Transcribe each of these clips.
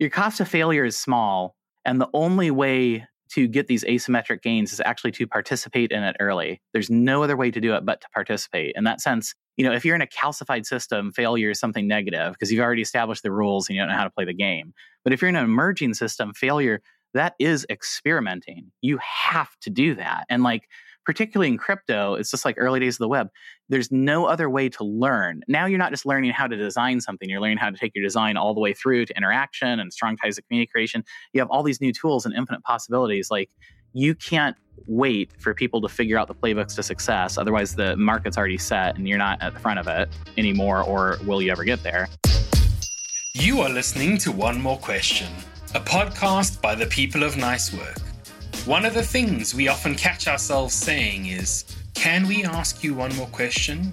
your cost of failure is small, and the only way to get these asymmetric gains is actually to participate in it early. There's no other way to do it but to participate. In that sense, you know, if you're in a calcified system, failure is something negative because you've already established the rules and you don't know how to play the game. But if you're in an emerging system, failure that is experimenting. You have to do that. And like particularly in crypto, it's just like early days of the web. There's no other way to learn. Now you're not just learning how to design something, you're learning how to take your design all the way through to interaction and strong ties of community creation. You have all these new tools and infinite possibilities. Like you can't wait for people to figure out the playbooks to success. Otherwise, the market's already set and you're not at the front of it anymore, or will you ever get there? You are listening to One More Question, a podcast by the people of Nice Work. One of the things we often catch ourselves saying is, Can we ask you one more question?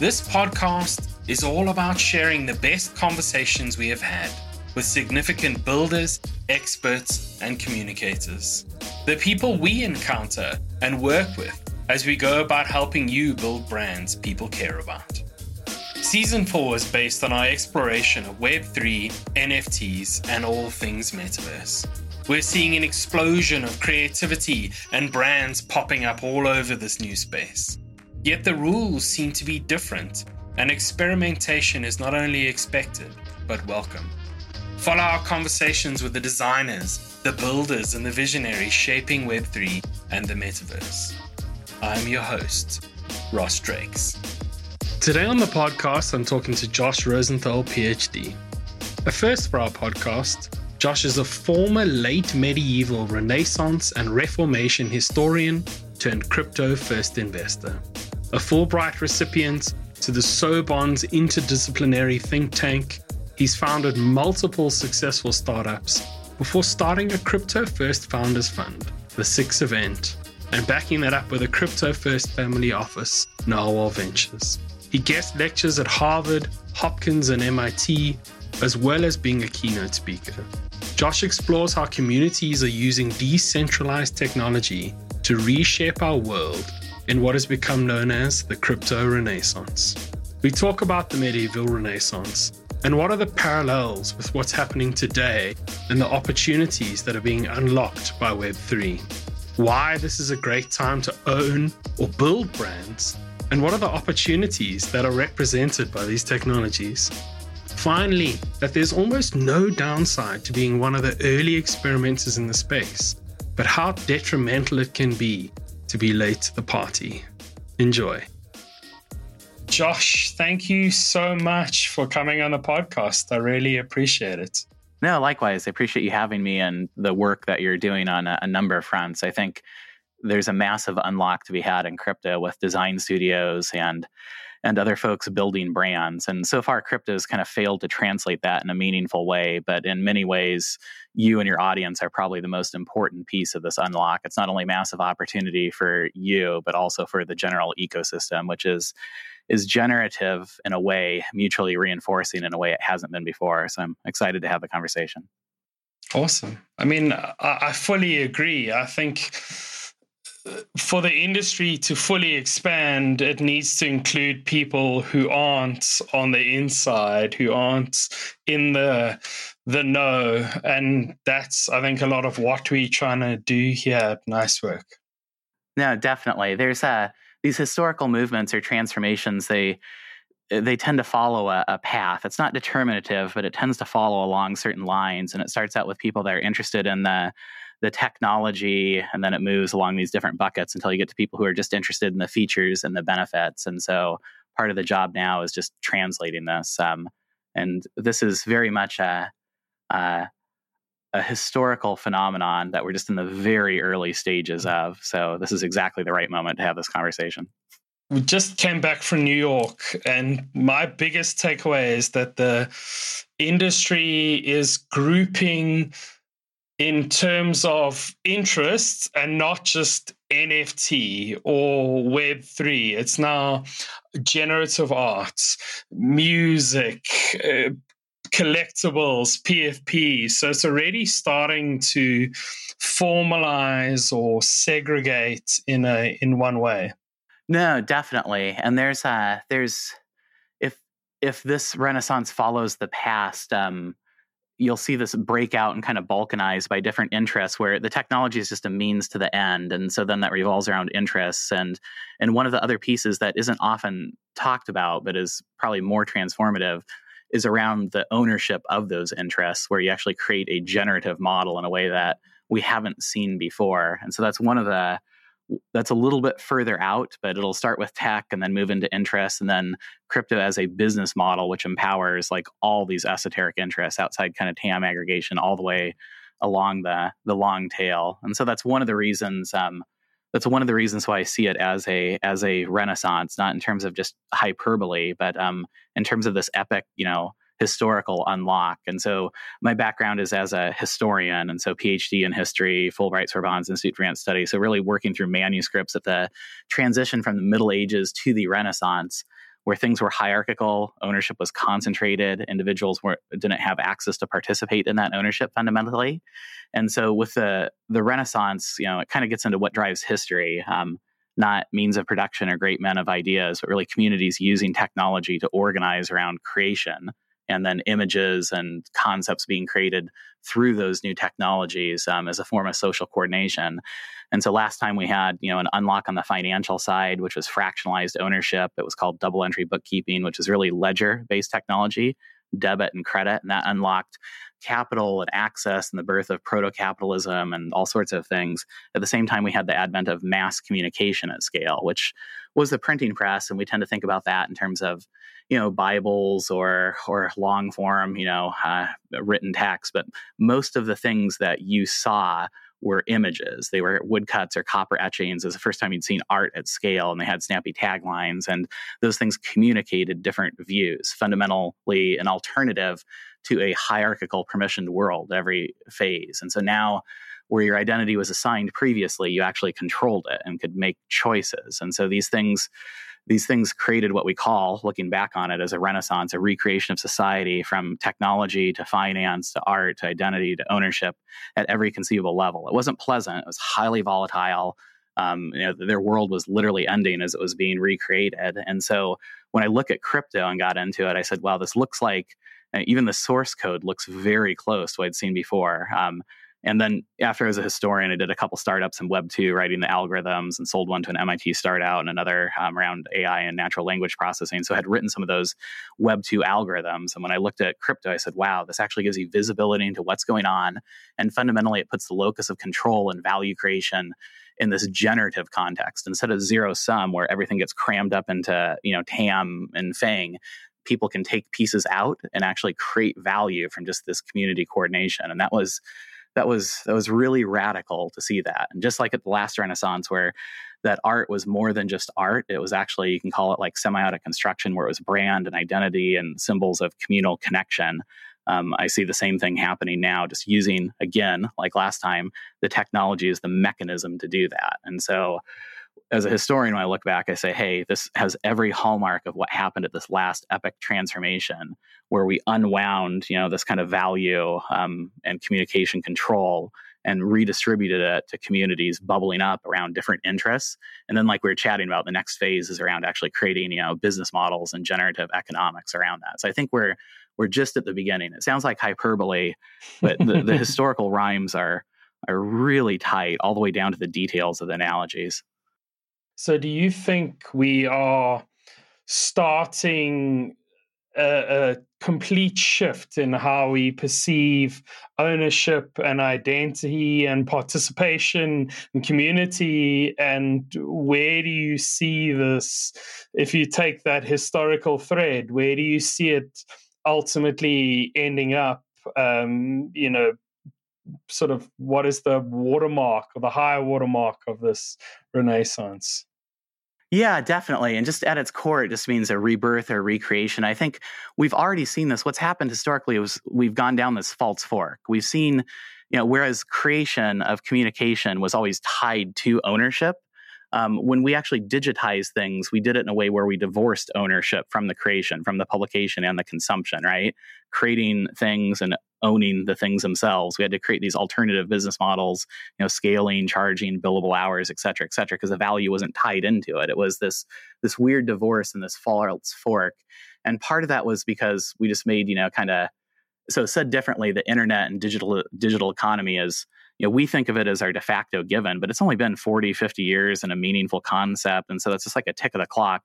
This podcast is all about sharing the best conversations we have had with significant builders, experts, and communicators. The people we encounter and work with as we go about helping you build brands people care about. Season 4 is based on our exploration of Web3, NFTs, and all things metaverse. We're seeing an explosion of creativity and brands popping up all over this new space. Yet the rules seem to be different, and experimentation is not only expected, but welcome. Follow our conversations with the designers, the builders, and the visionaries shaping Web3 and the metaverse. I'm your host, Ross Drakes. Today on the podcast, I'm talking to Josh Rosenthal, PhD. A first for our podcast, Josh is a former late medieval Renaissance and Reformation historian turned crypto first investor, a Fulbright recipient to the Sorbonne's interdisciplinary think tank. He's founded multiple successful startups before starting a crypto first founders fund, the Six Event, and backing that up with a crypto first family office, Narwhal Ventures. He guest lectures at Harvard, Hopkins, and MIT, as well as being a keynote speaker. Josh explores how communities are using decentralized technology to reshape our world in what has become known as the crypto renaissance. We talk about the medieval renaissance and what are the parallels with what's happening today and the opportunities that are being unlocked by Web3. Why this is a great time to own or build brands, and what are the opportunities that are represented by these technologies. Finally, that there's almost no downside to being one of the early experimenters in the space, but how detrimental it can be to be late to the party. Enjoy. Josh, thank you so much for coming on the podcast. I really appreciate it. No, likewise. I appreciate you having me and the work that you're doing on a, a number of fronts. I think there's a massive unlock to be had in crypto with design studios and and other folks building brands. And so far, crypto has kind of failed to translate that in a meaningful way. But in many ways, you and your audience are probably the most important piece of this unlock. It's not only massive opportunity for you, but also for the general ecosystem, which is is generative in a way, mutually reinforcing in a way it hasn't been before. So I'm excited to have the conversation. Awesome. I mean, I, I fully agree. I think for the industry to fully expand, it needs to include people who aren't on the inside, who aren't in the the know, and that's I think a lot of what we're trying to do here at Nice Work. No, definitely. There's a uh, these historical movements or transformations. They they tend to follow a, a, path. It's not determinative, but it tends to follow along certain lines. And it starts out with people that are interested in the the technology and then it moves along these different buckets until you get to people who are just interested in the features and the benefits. And so part of the job now is just translating this um, and this is very much a, a, a historical phenomenon that we're just in the very early stages of. So this is exactly the right moment to have this conversation. We just came back from New York, and my biggest takeaway is that the industry is grouping in terms of interests and not just NFT or Web3. It's now generative arts, music, uh, collectibles, PFP. So it's already starting to formalize or segregate in a in one way. No, definitely. And there's uh there's if if this renaissance follows the past um you'll see this breakout and kind of balkanize by different interests where the technology is just a means to the end and so then that revolves around interests and and one of the other pieces that isn't often talked about but is probably more transformative is around the ownership of those interests where you actually create a generative model in a way that we haven't seen before and so that's one of the that's a little bit further out, but it'll start with tech and then move into interest and then crypto as a business model, which empowers like all these esoteric interests outside kind of TAM aggregation all the way along the the long tail. And so that's one of the reasons um, that's one of the reasons why I see it as a as a renaissance, not in terms of just hyperbole, but um, in terms of this epic, you know, historical unlock. And so my background is as a historian, and so PhD in history, Fulbright Sorbonne's Institute for Advanced Study. So really working through manuscripts at the transition from the Middle Ages to the Renaissance, where things were hierarchical, ownership was concentrated, individuals were didn't have access to participate in that ownership fundamentally. And so with the the Renaissance, you know, it kind of gets into what drives history. Um, not means of production or great men of ideas, but really communities using technology to organize around creation and then images and concepts being created through those new technologies um, as a form of social coordination. And so last time we had, you know, an unlock on the financial side, which was fractionalized ownership. It was called double entry bookkeeping, which is really ledger based technology, debit and credit, and that unlocked capital and access and the birth of proto capitalism and all sorts of things. At the same time, we had the advent of mass communication at scale, which was the printing press. And we tend to think about that in terms of, you know, Bibles or, or long form, you know, uh, written text. But most of the things that you saw were images. They were woodcuts or copper etchings. It was the first time you'd seen art at scale, and they had snappy taglines, and those things communicated different views, fundamentally an alternative to a hierarchical permissioned world every phase. And so now where your identity was assigned previously, you actually controlled it and could make choices. And so these things these things created what we call, looking back on it, as a renaissance, a recreation of society from technology to finance to art to identity to ownership at every conceivable level. It wasn't pleasant, it was highly volatile. Um, you know, their world was literally ending as it was being recreated. And so when I look at crypto and got into it, I said, wow, this looks like uh, even the source code looks very close to what I'd seen before. Um, and then after as a historian, I did a couple startups in Web 2, writing the algorithms and sold one to an MIT startup and another um, around AI and natural language processing. So I had written some of those Web 2 algorithms. And when I looked at crypto, I said, wow, this actually gives you visibility into what's going on. And fundamentally, it puts the locus of control and value creation in this generative context instead of zero sum where everything gets crammed up into you know tam and fang people can take pieces out and actually create value from just this community coordination and that was that was that was really radical to see that. And just like at the last renaissance where that art was more than just art it was actually you can call it like semiotic construction where it was brand and identity and symbols of communal connection. Um, i see the same thing happening now just using again like last time the technology is the mechanism to do that. And so as a historian, when I look back, I say, hey, this has every hallmark of what happened at this last epic transformation, where we unwound, you know, this kind of value um, and communication control and redistributed it to communities bubbling up around different interests. And then, like we were chatting about, the next phase is around actually creating, you know, business models and generative economics around that. So I think we're we're just at the beginning. It sounds like hyperbole, but the, the historical rhymes are are really tight, all the way down to the details of the analogies. So, do you think we are starting a, a, complete shift in how we perceive ownership and identity and participation in community? And where do you see this? If you take that historical thread, where do you see it ultimately ending up? Um, you know, sort of what is the watermark or the high watermark of this renaissance? Yeah, definitely. And just at its core, it just means a rebirth or recreation. I think we've already seen this. What's happened historically was we've gone down this false fork. We've seen, you know, whereas creation of communication was always tied to ownership, um, when we actually digitized things, we did it in a way where we divorced ownership from the creation, from the publication and the consumption, right? Creating things and owning the things themselves. We had to create these alternative business models, you know, scaling, charging, billable hours, et cetera, et cetera, because the value wasn't tied into it. It was this this weird divorce and this false fork. And part of that was because we just made, you know, kind of so said differently, the internet and digital digital economy is you know, we think of it as our de facto given, but it's only been 40, 50 years and a meaningful concept. And so that's just like a tick of the clock.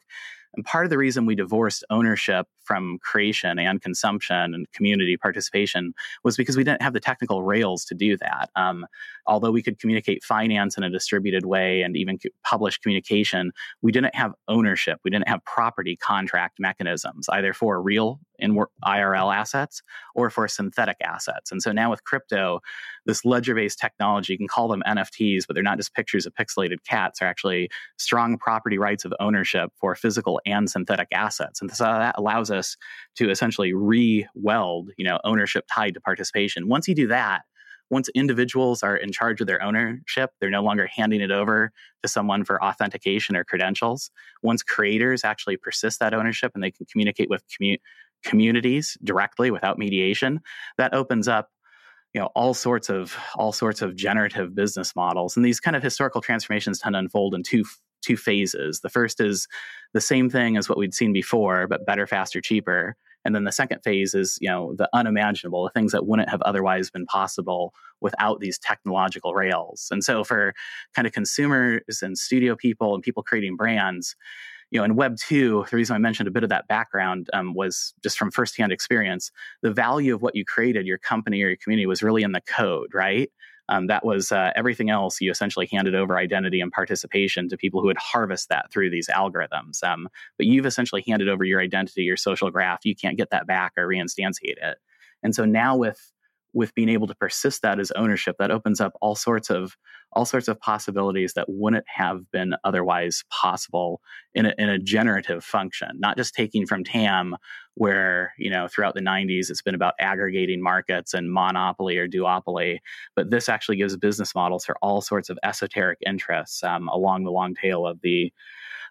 And part of the reason we divorced ownership from creation and consumption and community participation was because we didn't have the technical rails to do that. Um, although we could communicate finance in a distributed way and even publish communication, we didn't have ownership. We didn't have property contract mechanisms, either for real in IRL assets or for synthetic assets. And so now with crypto, this ledger based technology, you can call them NFTs, but they're not just pictures of pixelated cats, they're actually strong property rights of ownership for physical and synthetic assets. And so that allows us to essentially re-weld, you know, ownership tied to participation. Once you do that, once individuals are in charge of their ownership, they're no longer handing it over to someone for authentication or credentials. Once creators actually persist that ownership and they can communicate with commu- communities directly without mediation, that opens up you know all sorts of all sorts of generative business models and these kind of historical transformations tend to unfold in two two phases the first is the same thing as what we'd seen before but better faster cheaper and then the second phase is you know the unimaginable the things that wouldn't have otherwise been possible without these technological rails and so for kind of consumers and studio people and people creating brands you know, in Web two, the reason I mentioned a bit of that background um, was just from firsthand experience. The value of what you created, your company or your community, was really in the code, right? Um, that was uh, everything else. You essentially handed over identity and participation to people who would harvest that through these algorithms. Um, but you've essentially handed over your identity, your social graph. You can't get that back or reinstantiate it. And so now with with being able to persist that as ownership, that opens up all sorts of all sorts of possibilities that wouldn't have been otherwise possible in a, in a generative function. Not just taking from TAM, where you know throughout the 90s it's been about aggregating markets and monopoly or duopoly, but this actually gives business models for all sorts of esoteric interests um, along the long tail of the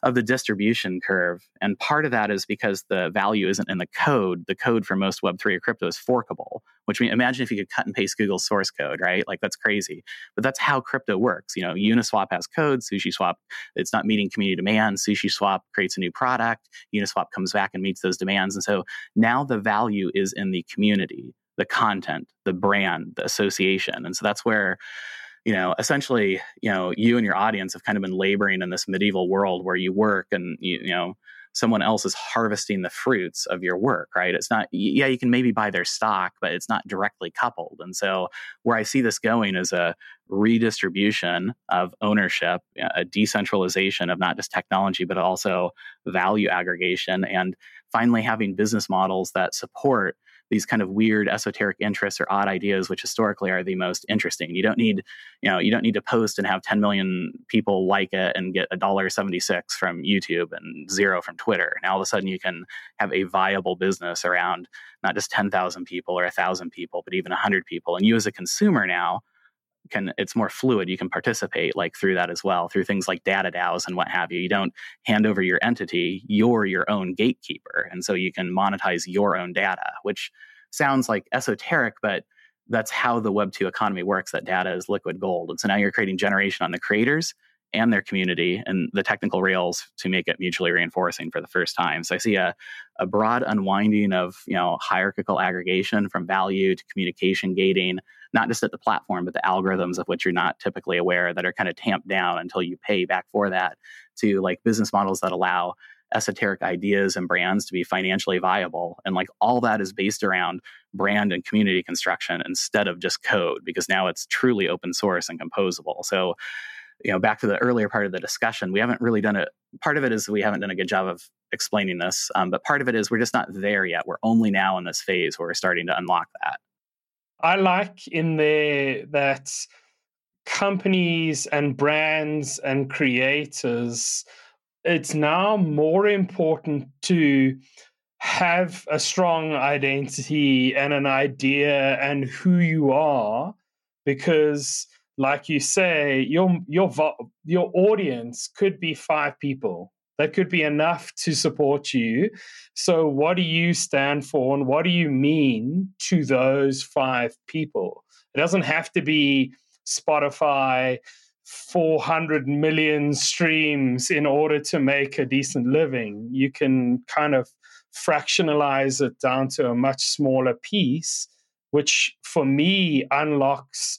of the distribution curve. And part of that is because the value isn't in the code. The code for most Web3 or crypto is forkable, which means imagine if you could cut and paste Google's source code, right? Like that's crazy. But that's how crypto works. You know, Uniswap has code, SushiSwap, it's not meeting community demand. SushiSwap creates a new product, Uniswap comes back and meets those demands. And so now the value is in the community, the content, the brand, the association. And so that's where you know, essentially, you know, you and your audience have kind of been laboring in this medieval world where you work and you, you know, someone else is harvesting the fruits of your work, right? It's not, yeah, you can maybe buy their stock, but it's not directly coupled. And so, where I see this going is a redistribution of ownership, a decentralization of not just technology, but also value aggregation, and finally having business models that support these kind of weird esoteric interests or odd ideas which historically are the most interesting. You don't need you know you don't need to post and have 10 million people like it and get a dollar 76 from youtube and zero from twitter. Now all of a sudden you can have a viable business around not just 10,000 people or 1,000 people but even 100 people. And you as a consumer now can it's more fluid you can participate like through that as well through things like data DAOs and what have you you don't hand over your entity you're your own gatekeeper and so you can monetize your own data which sounds like esoteric but that's how the web 2 economy works that data is liquid gold and so now you're creating generation on the creators and their community and the technical rails to make it mutually reinforcing for the first time. So I see a, a broad unwinding of you know hierarchical aggregation from value to communication gating not just at the platform, but the algorithms of which you're not typically aware that are kind of tamped down until you pay back for that to like business models that allow esoteric ideas and brands to be financially viable. And like all that is based around brand and community construction instead of just code, because now it's truly open source and composable. So, you know, back to the earlier part of the discussion, we haven't really done it. Part of it is we haven't done a good job of explaining this, um, but part of it is we're just not there yet. We're only now in this phase where we're starting to unlock that. I like in there that companies and brands and creators, it's now more important to have a strong identity and an idea and who you are because like you say your your your audience could be five people that could be enough to support you. So, what do you stand for and what do you mean to those five people? It doesn't have to be Spotify, 400 million streams in order to make a decent living. You can kind of fractionalize it down to a much smaller piece which for me unlocks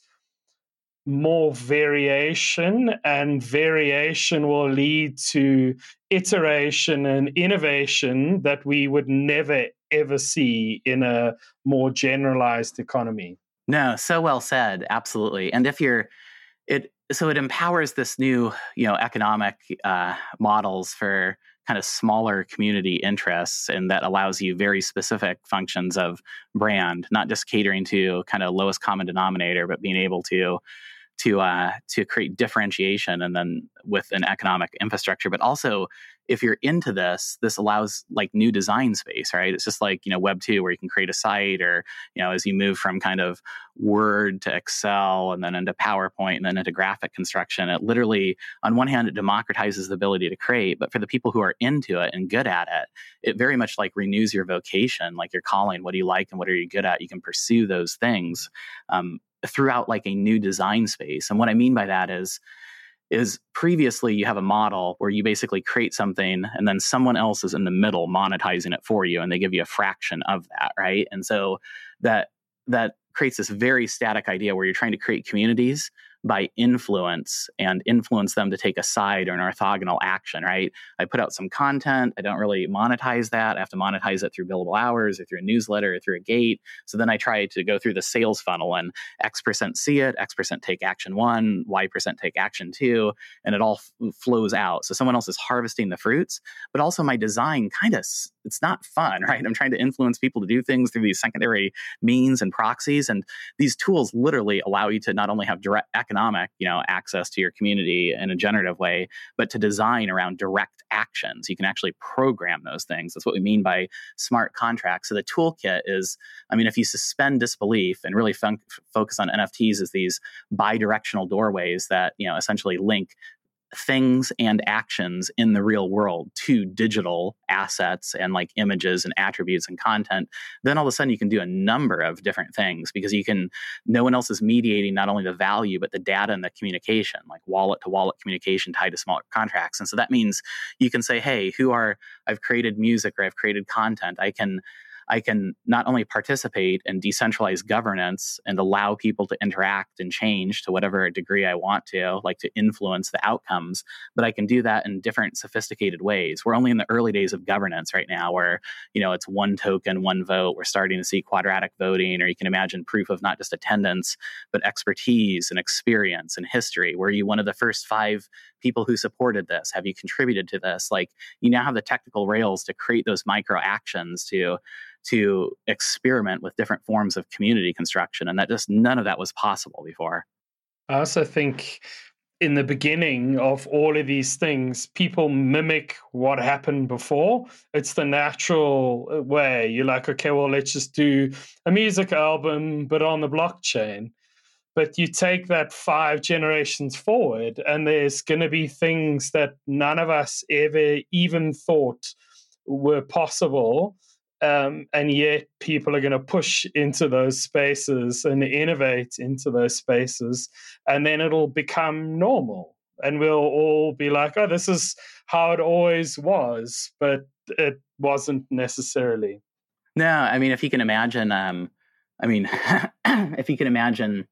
more variation, and variation will lead to iteration and innovation that we would never ever see in a more generalized economy. No, so well said. Absolutely. And if you're, it so it empowers this new, you know, economic uh, models for kind of smaller community interests, and that allows you very specific functions of brand, not just catering to kind of lowest common denominator, but being able to to uh, to create differentiation and then with an economic infrastructure. But also if you're into this this allows like new design space right? It's just like you know web 2 where you can create a site or you know as you move from kind of word to excel and then into powerpoint and then into graphic construction it literally on one hand it democratizes the ability to create but for the people who are into it and good at it it very much like renews your vocation like your calling what do you like and what are you good at? You can pursue those things. Um, throughout like a new design space. And what I mean by that is is previously you have a model where you basically create something and then someone else is in the middle monetizing it for you and they give you a fraction of that, right? And so that that creates this very static idea where you're trying to create communities by influence and influence them to take a side or an orthogonal action, right? I put out some content. I don't really monetize that. I have to monetize it through billable hours or through a newsletter or through a gate. So then I try to go through the sales funnel and X percent see it, X percent take action one, Y percent take action two, and it all f- flows out. So someone else is harvesting the fruits, but also my design kind of, it's not fun, right? I'm trying to influence people to do things through these secondary means and proxies. And these tools literally allow you to not only have direct economic, you know, access to your community in a generative way, but to design around direct actions. You can actually program those things. That's what we mean by smart contracts. So the toolkit is, I mean, if you suspend disbelief and really fun- focus on NFTs as these bi-directional doorways that you know essentially link things and actions in the real world to digital assets and like images and attributes and content, then all of a sudden you can do a number of different things because you can, no one else is mediating not only the value, but the data and the communication, like wallet to wallet communication tied to smart contracts. And so that means you can say, hey, who are, I've created music or I've created content. I can, I can not only participate in decentralized governance and allow people to interact and change to whatever degree I want to, like to influence the outcomes, but I can do that in different sophisticated ways. We're only in the early days of governance right now where, you know, it's one token, one vote. We're starting to see quadratic voting, or you can imagine proof of not just attendance, but expertise and experience and history. Were you one of the first five people who supported this? Have you contributed to this? Like you now have the technical rails to create those micro actions to to experiment with different forms of community construction. And that just none of that was possible before. I also think in the beginning of all of these things, people mimic what happened before. It's the natural uh, way. You're like, okay, well, let's just do a music album, but on the blockchain. But you take that five generations forward, and there's going to be things that none of us ever even thought were possible um, and yet people are going to push into those spaces and innovate into those spaces and then it'll become normal. And we'll all be like oh this is how it always was but it wasn't necessarily. No i mean if you can imagine um, i mean if you can imagine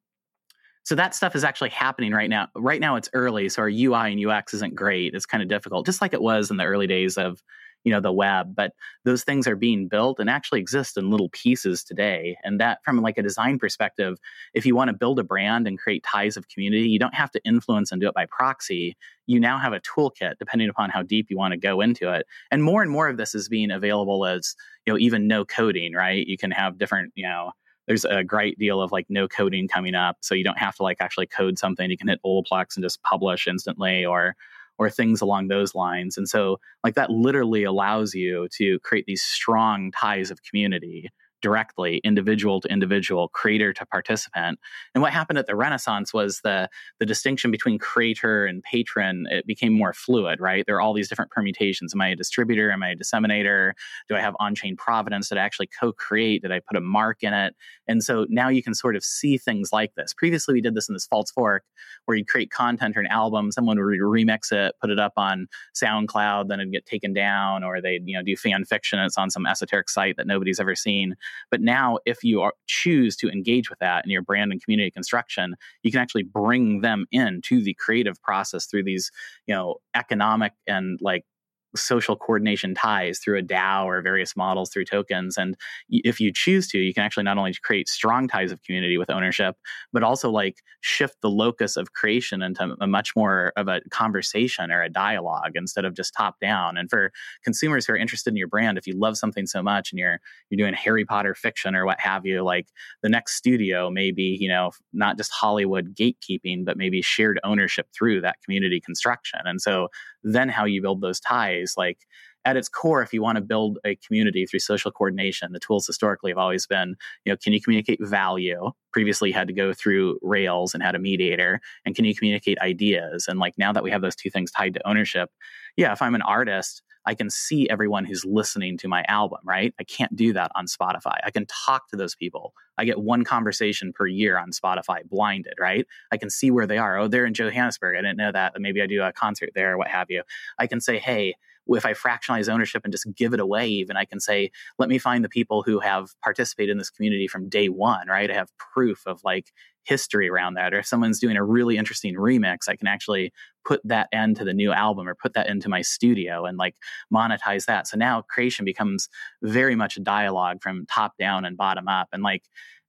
so that stuff is actually happening right now. Right now it's early so our ui and ux isn't great. It's kind of difficult just like it was in the early days of you know the web but those things are being built and actually exist in little pieces today. And that from like a design perspective if you want to build a brand and create ties of community you don't have to influence and do it by proxy. You now have a toolkit depending upon how deep you want to go into it. And more and more of this is being available as you know even no coding right? You can have different you know there's a great deal of like no coding coming up so you don't have to like actually code something. You can hit olaplex and just publish instantly or or things along those lines. And so, like, that literally allows you to create these strong ties of community directly, individual to individual, creator to participant. And what happened at the Renaissance was the the distinction between creator and patron it became more fluid, right? There are all these different permutations. Am I a distributor? Am I a disseminator? Do I have on-chain provenance? Did I actually co-create? Did I put a mark in it? And so now you can sort of see things like this. Previously, we did this in this false fork where you create content or an album, someone would remix it, put it up on SoundCloud, then it'd get taken down, or they'd you know do fan fiction. It's on some esoteric site that nobody's ever seen. But now, if you are, choose to engage with that in your brand and community construction, you can actually bring them into the creative process through these, you know, economic and like social coordination ties through a DAO or various models through tokens. And if you choose to, you can actually not only create strong ties of community with ownership, but also like shift the locus of creation into a much more of a conversation or a dialogue instead of just top down. And for consumers who are interested in your brand, if you love something so much and you're you're doing Harry Potter fiction or what have you, like the next studio may be, you know, not just Hollywood gatekeeping, but maybe shared ownership through that community construction. And so then how you build those ties like at its core if you want to build a community through social coordination the tools historically have always been you know can you communicate value? Previously had to go through rails and had a mediator and can you communicate ideas? And like now that we have those two things tied to ownership yeah if i'm an artist I can see everyone who's listening to my album, right? I can't do that on Spotify. I can talk to those people. I get one conversation per year on Spotify, blinded, right? I can see where they are. Oh, they're in Johannesburg. I didn't know that. Maybe I do a concert there, or what have you. I can say, hey, if I fractionalize ownership and just give it away, even I can say, let me find the people who have participated in this community from day one, right? I have proof of like history around that. Or if someone's doing a really interesting remix, I can actually put that into the new album or put that into my studio and like monetize that. So now creation becomes very much a dialogue from top down and bottom up. And like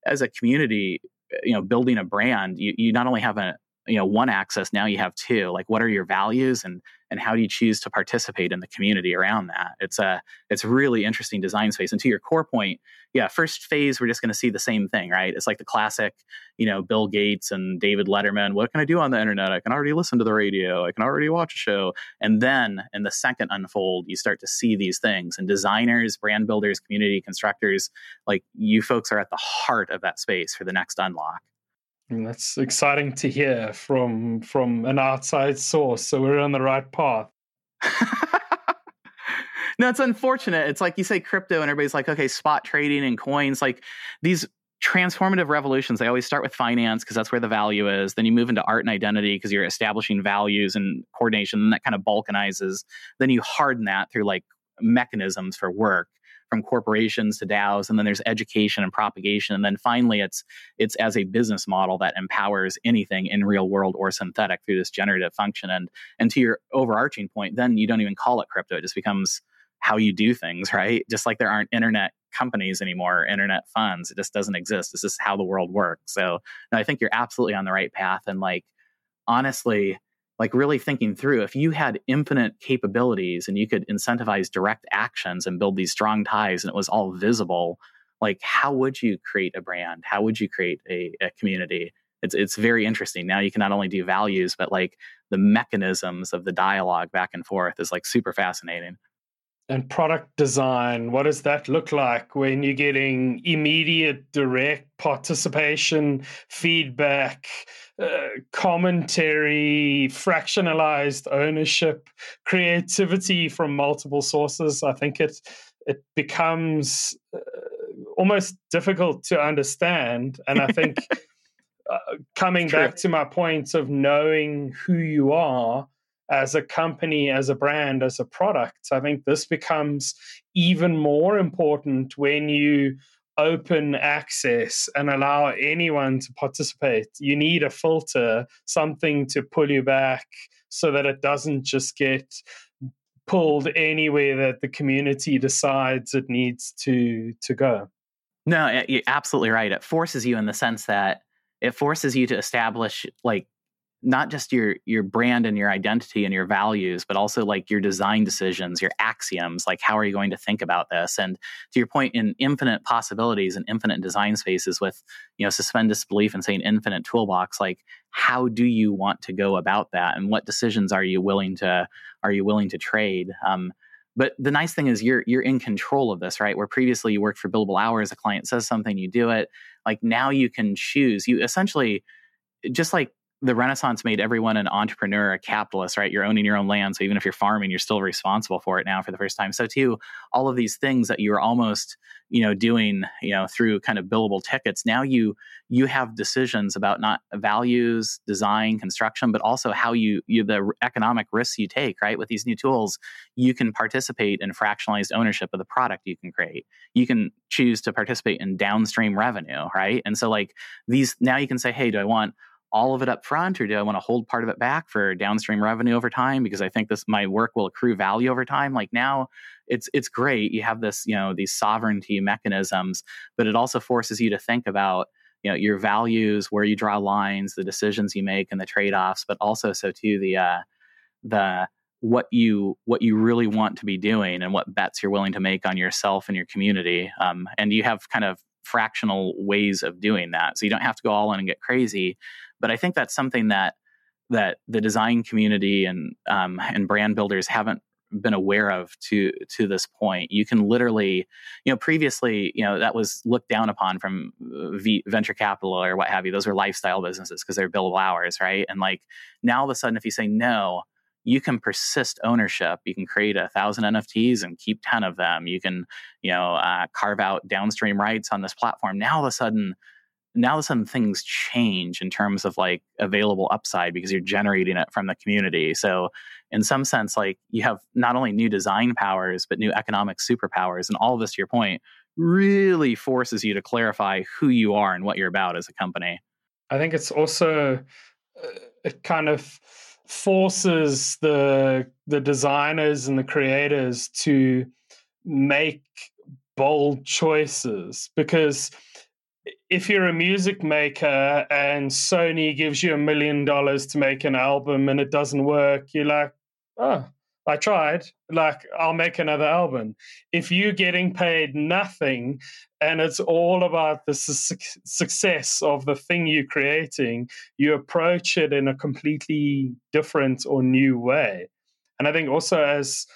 as a community, eh, you know, building a brand, you, you not only have a, you know one access now you have two. Like what are your values and and how do you choose to participate in the community around that? It's a it's really interesting design space. And to your core point yeah first phase we're just going to see the same thing right? It's like the classic you know bill gates and david letterman what can i do on the internet? I can already listen to the radio. I can already watch a show. And then in the second unfold you start to see these things. And designers brand builders community constructors like you folks are at the heart of that space for the next unlock and that's exciting to hear from from an outside source. So we're on the right path. no, it's unfortunate. It's like you say crypto, and everybody's like, okay, spot trading and coins. Like these transformative revolutions, they always start with finance because that's where the value is. Then you move into art and identity because you're establishing values and coordination, and that kind of balkanizes. Then you harden that through like mechanisms for work from corporations to DAOs, and then there's education and propagation, and then finally it's it's as a business model that empowers anything in real world or synthetic through this generative function. And and to your overarching point, then you don't even call it crypto; it just becomes how you do things, right? Just like there aren't internet companies anymore, internet funds. It just doesn't exist. This is how the world works. So I think you're absolutely on the right path. And like honestly, like really thinking through if you had infinite capabilities and you could incentivize direct actions and build these strong ties and it was all visible like how would you create a brand? How would you create a, a community? It's it's very interesting. Now you can not only do values but like the mechanisms of the dialogue back and forth is like super fascinating. And product design what does that look like when you're getting immediate direct participation feedback uh, commentary fractionalized ownership creativity from multiple sources i think it it becomes uh, almost difficult to understand and i think uh, coming back to my point of knowing who you are as a company, as a brand, as a product. I think this becomes even more important when you open access and allow anyone to participate. You need a filter, something to pull you back so that it doesn't just get pulled anywhere that the community decides it needs to to go. No, you're absolutely right. It forces you in the sense that it forces you to establish like not just your your brand and your identity and your values but also like your design decisions your axioms like how are you going to think about this? And to your point in infinite possibilities and infinite design spaces with you know suspend disbelief and saying infinite toolbox like how do you want to go about that? And what decisions are you willing to are you willing to trade? Um, but the nice thing is you're you're in control of this right? Where previously you worked for billable hours a client says something you do it. Like now you can choose. You essentially just like the Renaissance made everyone an entrepreneur, a capitalist, right? You're owning your own land. So even if you're farming, you're still responsible for it now for the first time. So too, all of these things that you were almost, you know, doing, you know, through kind of billable tickets, now you you have decisions about not values, design, construction, but also how you you the economic risks you take, right? With these new tools, you can participate in fractionalized ownership of the product you can create. You can choose to participate in downstream revenue, right? And so like these now you can say, hey, do I want all of it up front or do I want to hold part of it back for downstream revenue over time? Because I think this my work will accrue value over time. Like now it's it's great you have this you know these sovereignty mechanisms but it also forces you to think about you know your values where you draw lines the decisions you make and the trade-offs but also so too the uh the what you what you really want to be doing and what bets you're willing to make on yourself and your community um, and you have kind of fractional ways of doing that. So you don't have to go all in and get crazy but I think that's something that that the design community and um, and brand builders haven't been aware of to to this point. You can literally, you know, previously, you know, that was looked down upon from uh, v- venture capital or what have you. Those were lifestyle businesses because they're billable hours, right? And like now, all of a sudden, if you say no, you can persist ownership. You can create a thousand NFTs and keep ten of them. You can, you know, uh, carve out downstream rights on this platform. Now, all of a sudden now all of a sudden things change in terms of like available upside because you're generating it from the community. So in some sense, like you have not only new design powers, but new economic superpowers. And all of this, to your point, really forces you to clarify who you are and what you're about as a company. I think it's also uh, it kind of forces the the designers and the creators to make bold choices because if you're a music maker and Sony gives you a million dollars to make an album and it doesn't work, you're like, oh, I tried. Like, I'll make another album. If you're getting paid nothing and it's all about the su- success of the thing you're creating, you approach it in a completely different or new way. And I think also as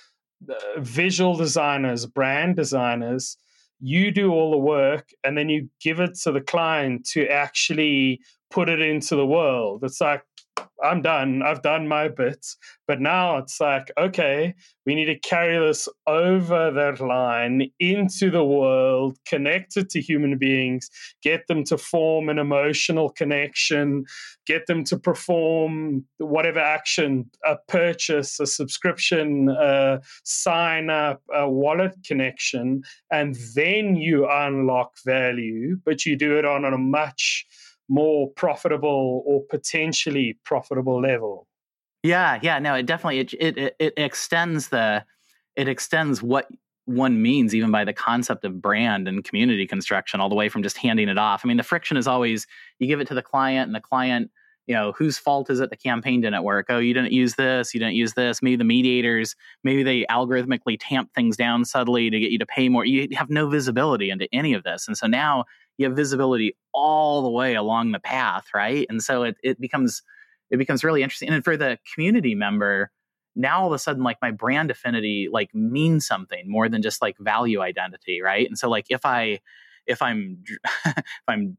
uh, visual designers, brand designers, you do all the work and then you give it to the client to actually put it into the world. It's like, I'm done. I've done my bits. But now it's like, okay, we need to carry this over that line into the world, connect it to human beings, get them to form an emotional connection, get them to perform whatever action, a purchase, a subscription, a sign up, a wallet connection. And then you unlock value, but you do it on a much more profitable or potentially profitable level. Yeah, yeah, no, it definitely it it it extends the it extends what one means even by the concept of brand and community construction all the way from just handing it off. I mean, the friction is always you give it to the client and the client, you know, whose fault is it the campaign didn't work? Oh, you didn't use this, you didn't use this. Maybe the mediators, maybe they algorithmically tamp things down subtly to get you to pay more. You have no visibility into any of this. And so now you have visibility all the way along the path, right? And so it it becomes it becomes really interesting. And for the community member, now all of a sudden like my brand affinity like means something more than just like value identity, right? And so like if I if I'm if I'm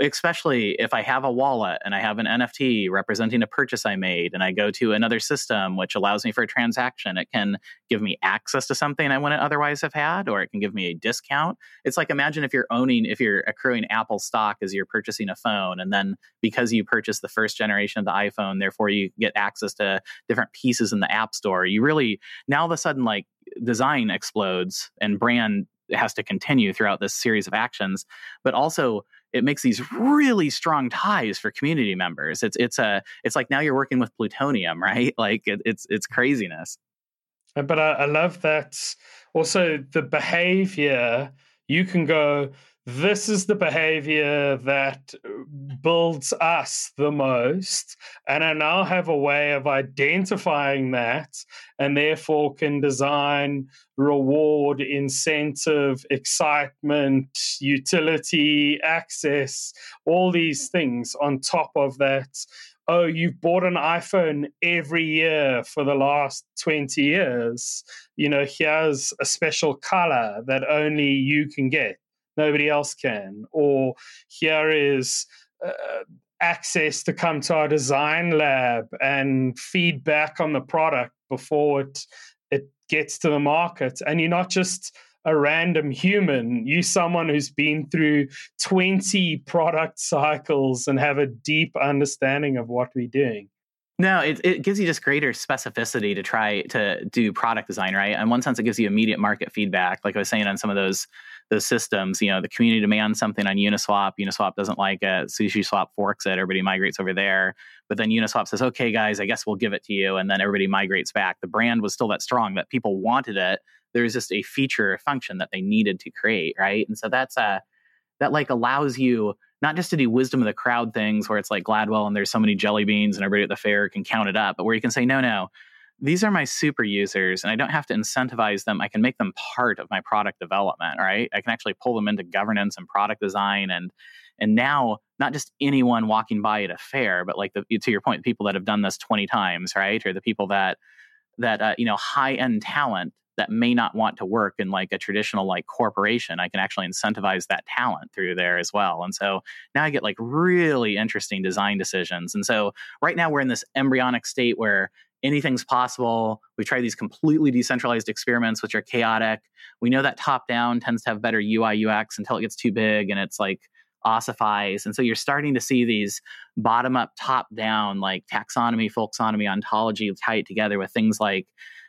especially if I have a wallet and I have an NFT representing a purchase I made and I go to another system which allows me for a transaction, it can give me access to something I wouldn't otherwise have had, or it can give me a discount. It's like imagine if you're owning, if you're accruing Apple stock as you're purchasing a phone, and then because you purchased the first generation of the iPhone, therefore you get access to different pieces in the App Store. You really now all of a sudden like design explodes and brand has to continue throughout this series of actions but also it makes these really strong ties for community members. It's it's a it's like now you're working with plutonium right? Like it, it's it's craziness. But I, I love that also the behavior you can go this is the behavior that builds us the most. And I now have a way of identifying that and therefore can design reward, incentive, excitement, utility, access, all these things on top of that. Oh, you've bought an iPhone every year for the last 20 years. You know, here's a special color that only you can get nobody else can or here is uh, access to come to our design lab and feedback on the product before it it gets to the market and you're not just a random human you're someone who's been through 20 product cycles and have a deep understanding of what we're doing no, it, it gives you just greater specificity to try to do product design, right? In one sense, it gives you immediate market feedback. Like I was saying on some of those those systems, you know, the community demands something on Uniswap. Uniswap doesn't like it. SushiSwap forks it. Everybody migrates over there. But then Uniswap says, okay, guys, I guess we'll give it to you. And then everybody migrates back. The brand was still that strong that people wanted it. There's just a feature, a function that they needed to create, right? And so that's a, uh, that like allows you not just to do wisdom of the crowd things where it's like Gladwell and there's so many jelly beans and everybody at the fair can count it up, but where you can say, no, no, these are my super users and I don't have to incentivize them. I can make them part of my product development, right? I can actually pull them into governance and product design and and now not just anyone walking by at a fair, but like the, to your point, people that have done this 20 times, right? Or the people that that uh, you know high end talent that may not want to work in like a traditional like corporation i can actually incentivize that talent through there as well and so now i get like really interesting design decisions and so right now we're in this embryonic state where anything's possible. We try these completely decentralized experiments which are chaotic. We know that top down tends to have better ui ux until it gets too big and it's like ossifies. And so you're starting to see these bottom up top down like taxonomy folksonomy ontology tied together with things like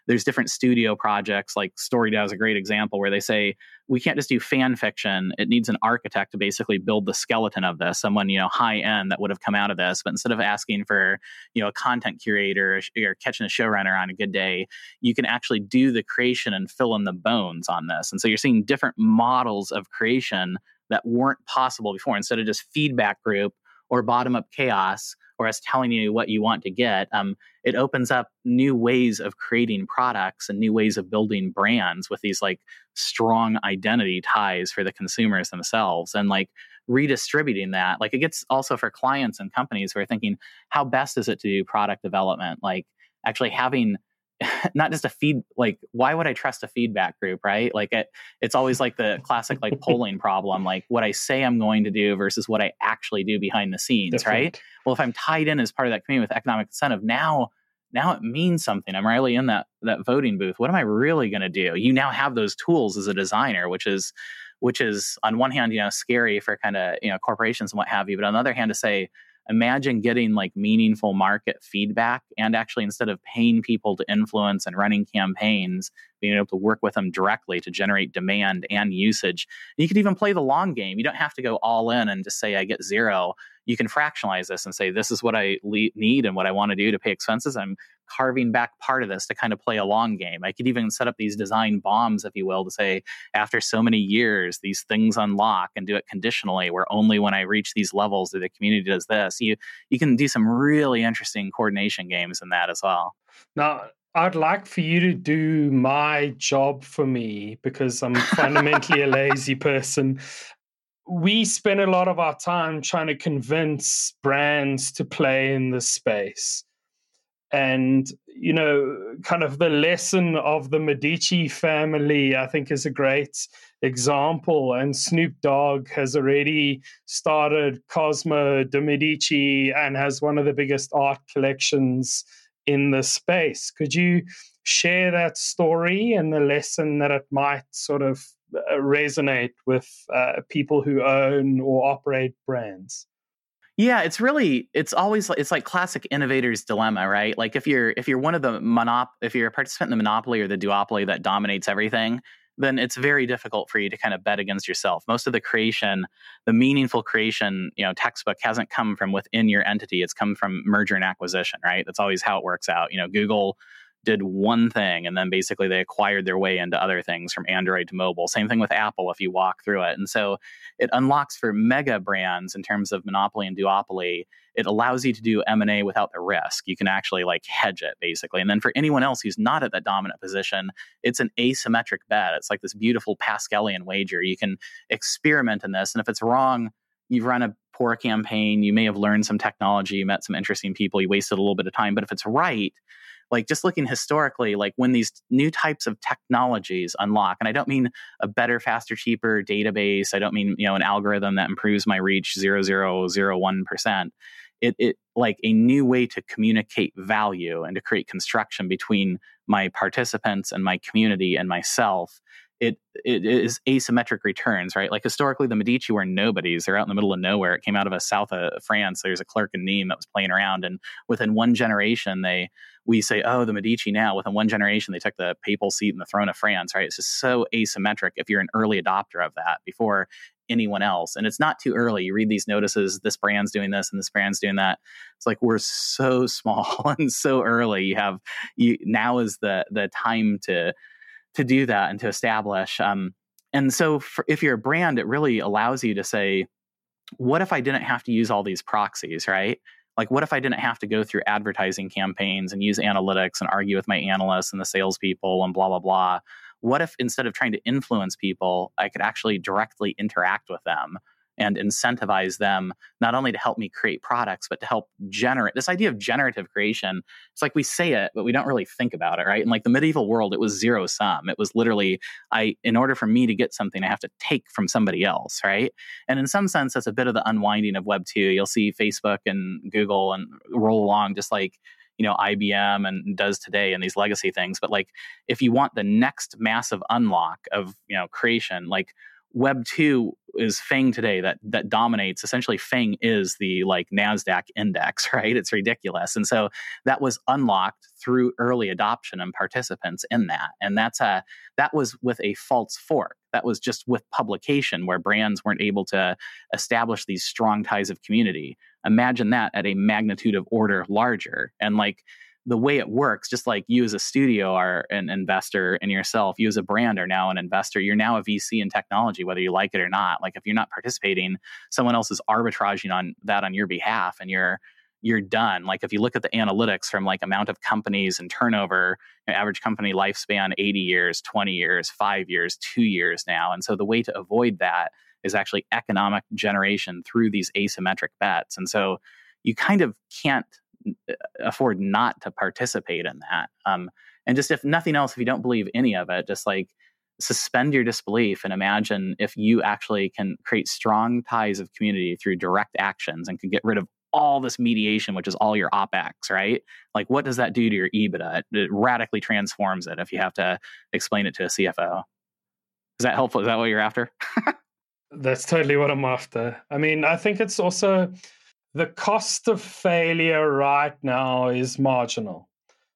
there's different studio projects like StoryDAO is a great example where they say we can't just do fan fiction. It needs an architect to basically build the skeleton of this someone you know high end that would have come out of this. But instead of asking for you know a content curator or catching a showrunner on a good day you can actually do the creation and fill in the bones on this. And so you're seeing different models of creation that weren't possible before. Instead of just feedback group or bottom up chaos or us telling you what you want to get, um, it opens up new ways of creating products and new ways of building brands with these like strong identity ties for the consumers themselves and like redistributing that. Like it gets also for clients and companies who are thinking, how best is it to do product development? Like actually having not just a feed like why would i trust a feedback group right? Like it, it's always like the classic like polling problem like what i say i'm going to do versus what i actually do behind the scenes Different. right? well if i'm tied in as part of that community with economic incentive now now it means something. I'm really in that that voting booth. What am i really going to do? You now have those tools as a designer which is which is on one hand you know scary for kind of you know corporations and what have you but on the other hand to say imagine getting like meaningful market feedback and actually instead of paying people to influence and running campaigns being able to work with them directly to generate demand and usage and you could even play the long game. You don't have to go all in and just say i get zero. You can fractionalize this and say this is what i le- need and what i want to do to pay expenses. I'm carving back part of this to kind of play a long game. I could even set up these design bombs, if you will, to say after so many years, these things unlock and do it conditionally, where only when I reach these levels do the community does this. You you can do some really interesting coordination games in that as well. Now, I'd like for you to do my job for me because I'm fundamentally a lazy person. We spend a lot of our time trying to convince brands to play in this space and you know kind of the lesson of the medici family i think is a great example. And snoop dogg has already started Cozomo de' Medici and has one of the biggest art collections in the space. Could you share that story and the lesson that it might sort of uh, resonate with uh, people who own or operate brands yeah, it's really it's always it's like classic innovator's dilemma, right? Like if you're if you're one of the monop if you're a participant in the monopoly or the duopoly that dominates everything, then it's very difficult for you to kind of bet against yourself. Most of the creation, the meaningful creation, you know, textbook hasn't come from within your entity. It's come from merger and acquisition, right? That's always how it works out. You know, Google did one thing and then basically they acquired their way into other things from Android to mobile. Same thing with Apple if you walk through it. And so it unlocks for mega brands in terms of monopoly and duopoly. It allows you to do M&A without the risk. You can actually like hedge it basically. And then for anyone else who's not at that dominant position, it's an asymmetric bet. It's like this beautiful Pascalian wager. You can experiment in this and if it's wrong, you've run a poor campaign, you may have learned some technology, you met some interesting people, you wasted a little bit of time, but if it's right, like just looking historically, like when these new types of technologies unlock, and I don't mean a better, faster, cheaper database. I don't mean, you know, an algorithm that improves my reach 0.001%. it, it like a new way to communicate value and to create construction between my participants and my community and myself it, it is asymmetric returns, right? Like historically, the Medici were nobodies. They're out in the middle of nowhere. It came out of a south of France. There's a clerk in Nîmes that was playing around, and within one generation, they we say, oh, the Medici now. Within one generation, they took the papal seat and the throne of France, right? It's just so asymmetric. If you're an early adopter of that before anyone else, and it's not too early. You read these notices. This brand's doing this, and this brand's doing that. It's like we're so small and so early. You have you now is the the time to to do that and to establish. Um, and so, for, if you're a brand, it really allows you to say, what if I didn't have to use all these proxies, right? Like, what if I didn't have to go through advertising campaigns and use analytics and argue with my analysts and the salespeople and blah, blah, blah? What if instead of trying to influence people, I could actually directly interact with them and incentivize them not only to help me create products but to help generate this idea of generative creation it's like we say it but we don't really think about it right? In like the medieval world it was zero sum. It was literally i in order for me to get something i have to take from somebody else right? And in some sense that's a bit of the unwinding of web 2 you'll see facebook and google and roll along just like you know IBM and does today and these legacy things. But like if you want the next massive unlock of you know creation like Web two is FAANG today that that dominates. Essentially, FAANG is the like Nasdaq index, right? It's ridiculous, and so that was unlocked through early adoption and participants in that. And that's a that was with a false fork. That was just with publication where brands weren't able to establish these strong ties of community. Imagine that at a magnitude of order larger, and like the way it works, just like you as a studio are an investor in yourself, you as a brand are now an investor. You're now a VC in technology, whether you like it or not. Like if you're not participating, someone else is arbitraging on that on your behalf, and you're you're done. Like if you look at the analytics from like amount of companies and turnover, average company lifespan 80 years, 20 years, five years, two years now. And so the way to avoid that is actually economic generation through these asymmetric bets. And so you kind of can't afford not to participate in that. Um, and just if nothing else, if you don't believe any of it, just like suspend your disbelief and imagine if you actually can create strong ties of community through direct actions and can get rid of all this mediation, which is all your OPEX, right? Like, what does that do to your EBITDA? It, it radically transforms it if you have to explain it to a CFO. Is that helpful? Is that what you're after? That's totally what I'm after. I mean, I think it's also the cost of failure right now is marginal.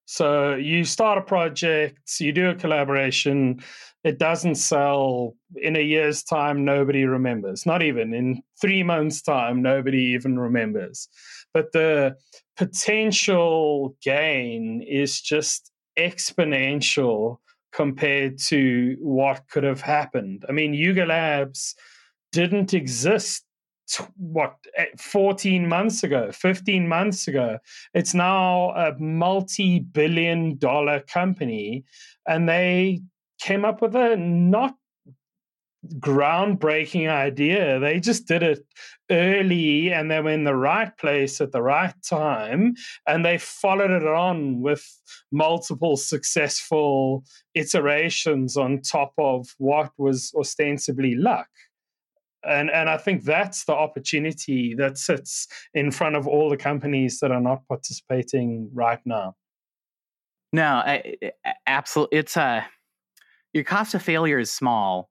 So you start a project, you do a collaboration, it doesn't sell in a year's time, nobody remembers. Not even in three months' time, nobody even remembers. But the potential gain is just exponential compared to what could have happened. I mean, Yuga Labs didn't exist what eh, 14 months ago 15 months ago it's now a multi-billion dollar company and they came up with a not groundbreaking idea. They just did it early and they were in the right place at the right time and they followed it on with multiple successful iterations on top of what was ostensibly luck and and I think that's the opportunity that sits in front of all the companies that are not participating right now. No, absolutely. It's a uh, your cost of failure is small,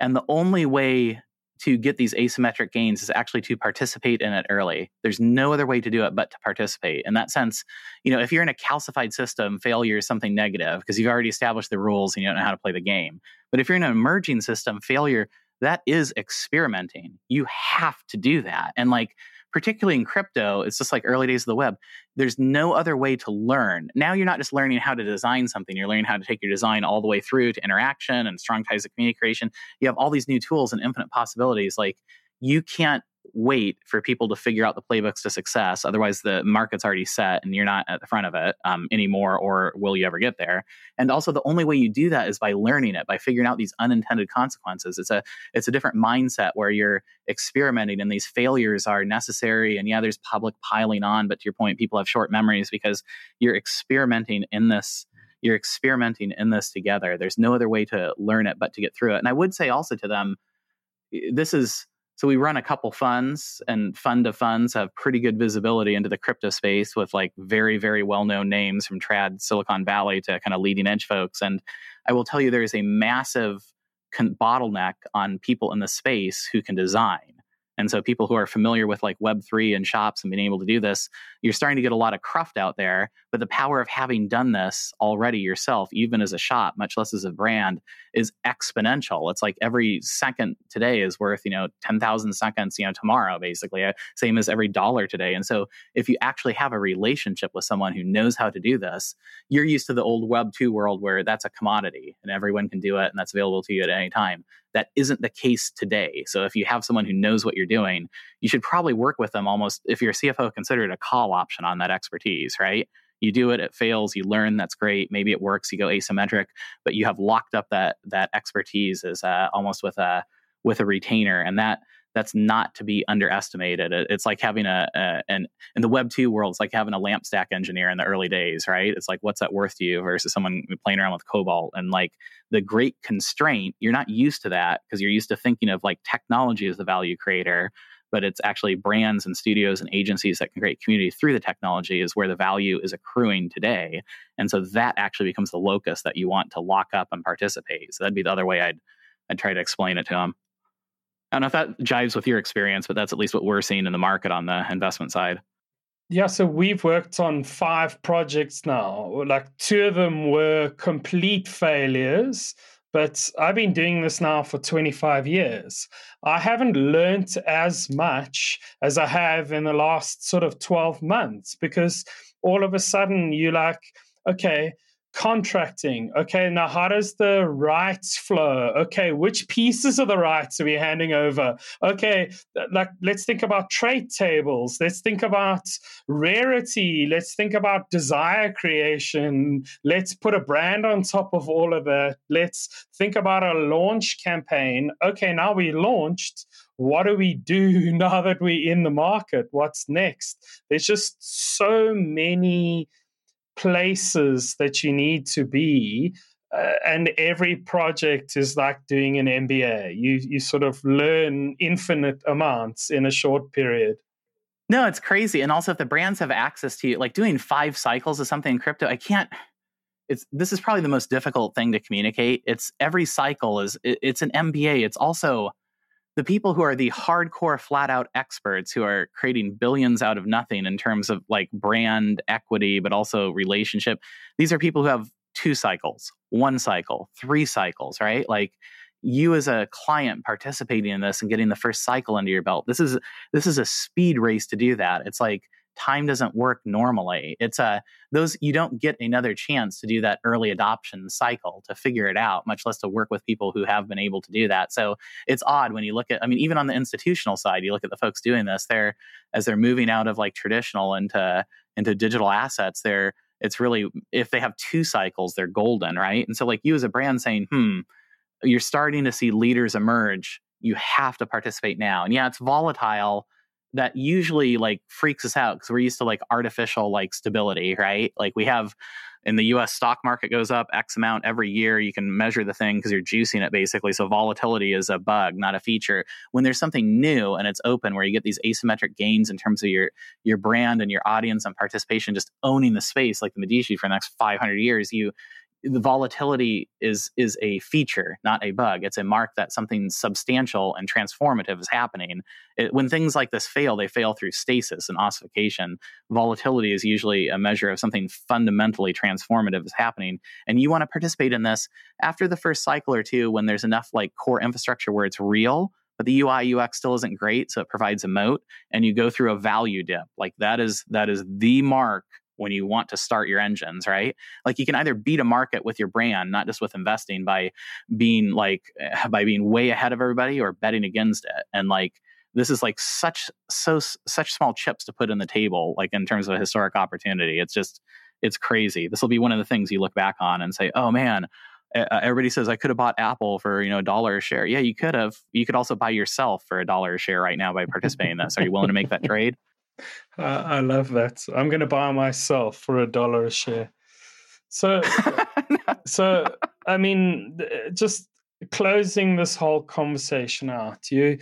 and the only way to get these asymmetric gains is actually to participate in it early. There's no other way to do it but to participate. In that sense, you know, if you're in a calcified system, failure is something negative because you've already established the rules and you don't know how to play the game. But if you're in an emerging system, failure that is experimenting. You have to do that. And like, particularly in crypto, it's just like early days of the web. There's no other way to learn. Now you're not just learning how to design something, you're learning how to take your design all the way through to interaction and strong ties of community creation. You have all these new tools and infinite possibilities. Like, you can't wait for people to figure out the playbooks to success. Otherwise, the market's already set and you're not at the front of it um, anymore, or will you ever get there? And also, the only way you do that is by learning it, by figuring out these unintended consequences. It's a it's a different mindset where you're experimenting, and these failures are necessary. And yeah, there's public piling on, but to your point, people have short memories because you're experimenting in this. You're experimenting in this together. There's no other way to learn it but to get through it. And I would say also to them, this is So we run a couple funds, and fund of funds have pretty good visibility into the crypto space with like very, very well known names from trad Silicon Valley to kind of leading edge folks. And I will tell you, there is a massive con- bottleneck on people in the space who can design. And so people who are familiar with like Web3 and shops and being able to do this, you're starting to get a lot of cruft out there. But the power of having done this already yourself, even as a shop, much less as a brand, is exponential. It's like every second today is worth, you know, 10,000 seconds, you know, tomorrow, basically, uh, same as every dollar today. And so if you actually have a relationship with someone who knows how to do this, you're used to the old Web 2 world where that's a commodity and everyone can do it and that's available to you at any time. That isn't the case today. So if you have someone who knows what you're doing, you should probably work with them almost, if you're a CFO, consider it a call option on that expertise, right? You do it, it fails, you learn, that's great. Maybe it works, you go asymmetric, but you have locked up that that expertise as uh, almost with a with a retainer, and that that's not to be underestimated. It's like having a, a an in the Web two world, it's like having a LAMP stack engineer in the early days, right? It's like what's that worth to you versus someone playing around with COBOL and like the great constraint. You're not used to that because you're used to thinking of like technology as the value creator, but it's actually brands and studios and agencies that can create community through the technology is where the value is accruing today. And so that actually becomes the locus that you want to lock up and participate. So that'd be the other way I'd I'd try to explain it to them. I don't know if that jives with your experience, but that's at least what we're seeing in the market on the investment side. Yeah, so we've worked on five projects now. Like two of them were complete failures, but I've been doing this now for 25 years. I haven't learned as much as I have in the last sort of 12 months because all of a sudden you're like, okay, contracting. Okay, now how does the rights flow? Okay, which pieces of the rights are we handing over? Okay, like let's think about trait tables. Let's think about rarity. Let's think about desire creation. Let's put a brand on top of all of that. Let's think about a launch campaign. Okay, now we launched what do we do now that we're in the market? What's next? There's just so many places that you need to be uh, and every project is like doing an MBA. You you sort of learn infinite amounts in a short period. No, it's crazy. And also, if the brands have access to you, like doing five cycles of something in crypto, I can't. It's this is probably the most difficult thing to communicate. It's every cycle is it, it's an MBA. It's also the people who are the hardcore flat out experts who are creating billions out of nothing in terms of like brand equity but also relationship these are people who have two cycles one cycle three cycles right? Like you as a client participating in this and getting the first cycle under your belt this is this is a speed race to do that. It's like time doesn't work normally. It's a those you don't get another chance to do that early adoption cycle to figure it out, much less to work with people who have been able to do that. So it's odd when you look at I mean even on the institutional side, you look at the folks doing this, they're as they're moving out of like traditional into into digital assets, they're it's really if they have two cycles, they're golden, right? And so like you as a brand saying, "Hmm, you're starting to see leaders emerge. You have to participate now." And yeah, it's volatile that usually like freaks us out because we're used to like artificial like stability, right? Like we have in the US stock market goes up X amount every year. You can measure the thing because you're juicing it basically. So volatility is a bug, not a feature. When there's something new and it's open where you get these asymmetric gains in terms of your your brand and your audience and participation just owning the space like the Medici for the next 500 years, you the volatility is is a feature, not a bug. It's a mark that something substantial and transformative is happening. It, when things like this fail, they fail through stasis and ossification. Volatility is usually a measure of something fundamentally transformative is happening, and you want to participate in this after the first cycle or two when there's enough like core infrastructure where it's real. But the UI UX still isn't great, so it provides a moat, and you go through a value dip. Like that is that is the mark when you want to start your engines, right? Like you can either beat a market with your brand, not just with investing by being like by being way ahead of everybody or betting against it. And like this is like such so such small chips to put in the table like in terms of a historic opportunity. It's just it's crazy. This will be one of the things you look back on and say, "Oh man, uh, everybody says I could have bought Apple for you know a dollar a share. Yeah, you could have. You could also buy yourself for a dollar a share right now by participating in this. Are you willing to make that trade? I love that. I'm going to buy myself for a dollar a share. So, so I mean, just closing this whole conversation out, you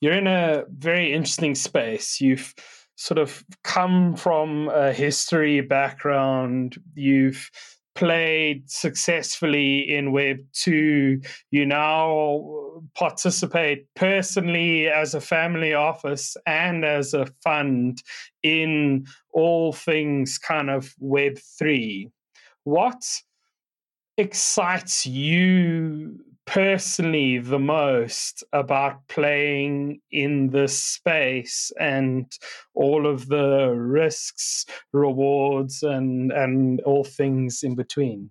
you're in a very interesting space. You've sort of come from a history background. You've played successfully in Web 2. You now uh, participate personally as a family office and as a fund in all things kind of Web 3. What excites you personally the most about playing in this space and all of the risks, rewards, and and all things in between?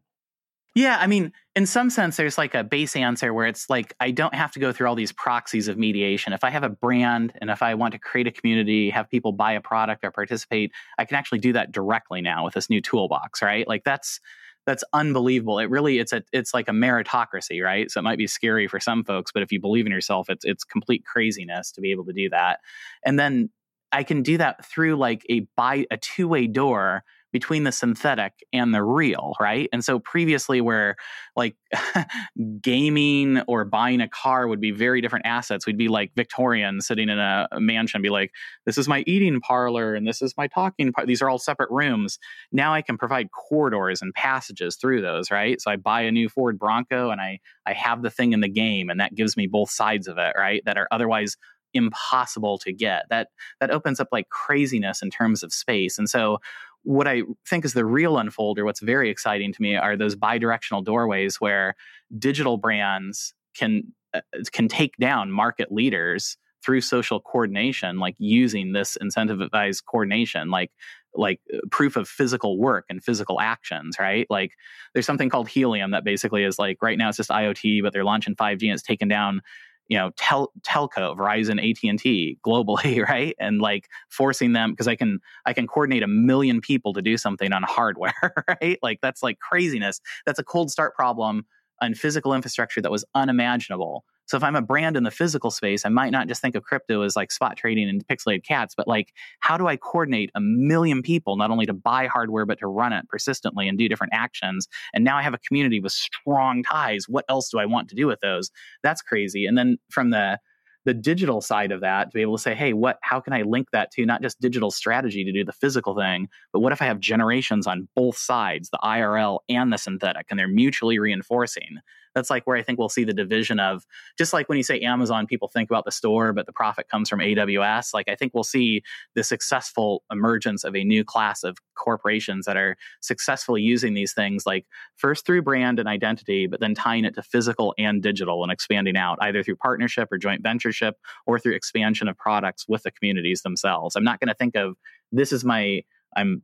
Yeah, I mean, in some sense, there's like a base answer where it's like I don't have to go through all these proxies of mediation. If I have a brand and if I want to create a community, have people buy a product or participate, I can actually do that directly now with this new toolbox, right? Like that's that's unbelievable. It really it's a it's like a meritocracy, right? So it might be scary for some folks, but if you believe in yourself, it's it's complete craziness to be able to do that. And then I can do that through like a by a two way door between the synthetic and the real, right? And so previously, where like gaming or buying a car would be very different assets, we'd be like Victorians sitting in a, mansion, be like, this is my eating parlor and this is my talking part. These are all separate rooms. Now I can provide corridors and passages through those, right? So I buy a new Ford Bronco and I I have the thing in the game, and that gives me both sides of it, right? That are otherwise impossible to get. That that opens up like craziness in terms of space. And so what I think is the real unfolder, what's very exciting to me are those bidirectional doorways where digital brands can uh, can take down market leaders through social coordination like using this incentivized coordination like like uh, proof of physical work and physical actions right? Like there's something called helium that basically is like right now it's just iot but they're launching 5g and it's taken down you know tel- telco verizon at&t globally right? And like forcing them because i can i can coordinate a million people to do something on hardware right? Like that's like craziness. That's a cold start problem on physical infrastructure that was unimaginable so if I'm a brand in the physical space, I might not just think of crypto as like spot trading and pixelated cats, but like how do I coordinate a million people not only to buy hardware but to run it persistently and do different actions? And now I have a community with strong ties. What else do I want to do with those? That's crazy. And then from the the digital side of that to be able to say, hey, what how can I link that to not just digital strategy to do the physical thing, but what if I have generations on both sides, the IRL and the synthetic, and they're mutually reinforcing? That's like where I think we'll see the division of just like when you say Amazon, people think about the store, but the profit comes from AWS. Like I think we'll see the successful emergence of a new class of corporations that are successfully using these things, like first through brand and identity, but then tying it to physical and digital and expanding out either through partnership or joint ventureship or through expansion of products with the communities themselves. I'm not going to think of this is my I'm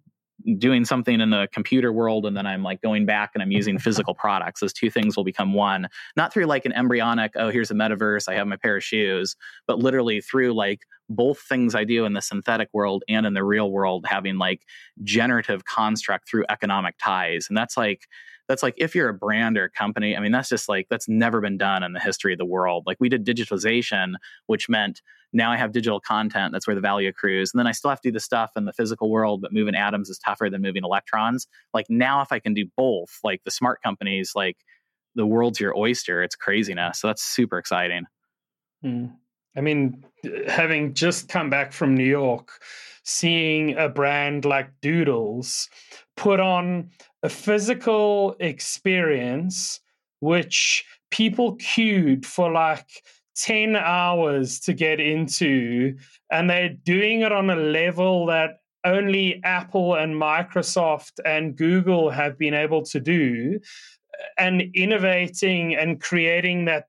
doing something in the computer world and then I'm like going back and I'm using physical products. Those two things will become one, not through like an embryonic, oh, here's a metaverse, I have my pair of shoes, but literally through like both things I do in the synthetic world and in the real world, having like generative construct through economic ties. And that's like, that's like if you're a brand or a company, I mean, that's just like, that's never been done in the history of the world. Like we did digitalization, which meant now I have digital content. That's where the value accrues. And then I still have to do the stuff in the physical world, but moving atoms is tougher than moving electrons. Like now, if I can do both, like the smart companies, like the world's your oyster. It's craziness. So that's super exciting. Mm. I mean, having just come back from New York, seeing a brand like Doodles put on a physical experience which people queued for like 10 hours to get into, and they're doing it on a level that only Apple and Microsoft and Google have been able to do, and innovating and creating that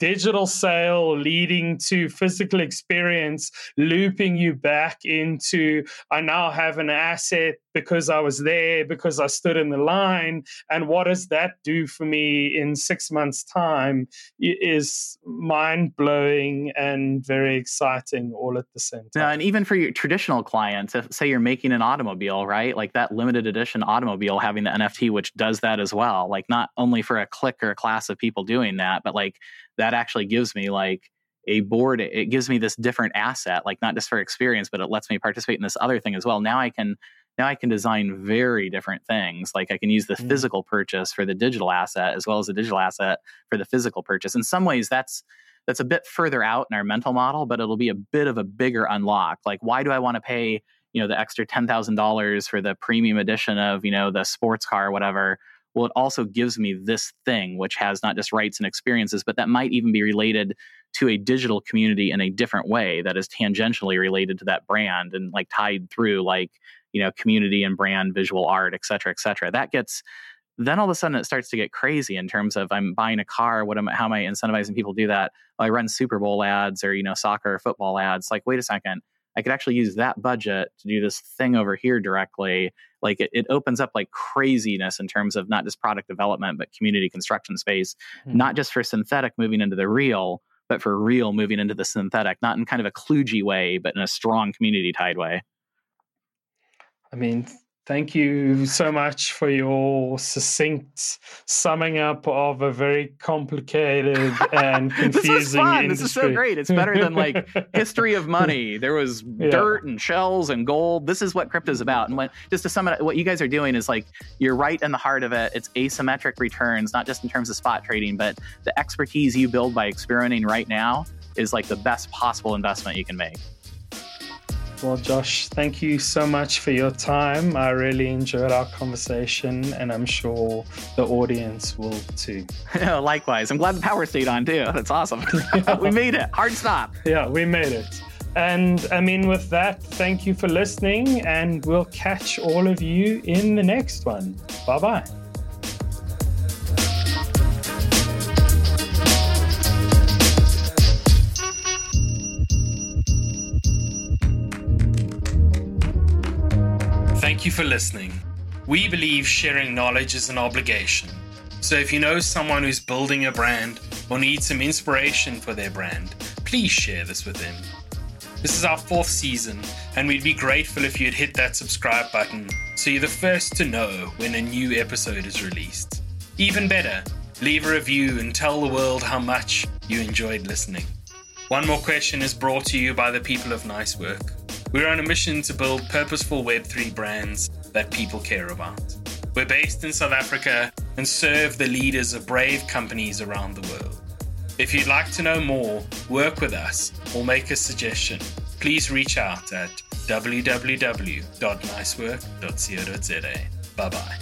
digital sale leading to physical experience, looping you back into I now have an asset because I was there, because I stood in the line. And what does that do for me in six months' time is mind blowing and very exciting all at the same time. Yeah, and even for your traditional clients, if say you're making an automobile, right? Like that limited edition automobile having the NFT, which does that as well. Like not only for a clique or a class of people doing that, but like that actually gives me like a board it gives me this different asset like not just for experience but it lets me participate in this other thing as well now i can now i can design very different things like i can use the mm. physical purchase for the digital asset as well as the digital asset for the physical purchase in some ways that's that's a bit further out in our mental model, but it'll be a bit of a bigger unlock. Like, why do I want to pay, you know, the extra $10,000 for the premium edition of, you know, the sports car or whatever? Well, it also gives me this thing, which has not just rights and experiences, but that might even be related to a digital community in a different way that is tangentially related to that brand and like tied through like, you know, community and brand, visual art, et cetera, et cetera. That gets then all of a sudden it starts to get crazy in terms of I'm buying a car. What am I, how am I incentivizing people to do that? Well, I run Super Bowl ads or you know soccer or football ads. Like, wait a second, I could actually use that budget to do this thing over here directly. Like it, it opens up like craziness in terms of not just product development but community construction space, mm-hmm. not just for synthetic moving into the real, but for real moving into the synthetic, not in kind of a kludgy way, but in a strong community tied way. I mean, Thank you so much for your succinct summing up of a very complicated and confusing this was fun. Industry. This is so great. It's better than like history of money. There was yeah. dirt and shells and gold. This is what crypto is about. And when, just to sum it up, what you guys are doing is like you're right in the heart of it. It's asymmetric returns, not just in terms of spot trading, but the expertise you build by experimenting right now is like the best possible investment you can make. Well, Josh, thank you so much for your time. I really enjoyed our conversation, and I'm sure the audience will too. Likewise. I'm glad the power stayed on too. That's awesome. we made it. Hard stop. Yeah, we made it. And I mean, with that, thank you for listening, and we'll catch all of you in the next one. Bye bye. Thank you for listening. We believe sharing knowledge is an obligation. So if you know someone who's building a brand or needs some inspiration for their brand, please share this with them. This is our fourth season, and we'd be grateful if you'd hit that subscribe button so you're the first to know when a new episode is released. Even better, leave a review and tell the world how much you enjoyed listening. One More Question is brought to you by the people of Nice Work. We're on a mission to build purposeful Web3 brands that people care about. We're based in South Africa and serve the leaders of brave companies around the world. If you'd like to know more, work with us, or make a suggestion, please reach out at www.nicework.co.za. Bye bye.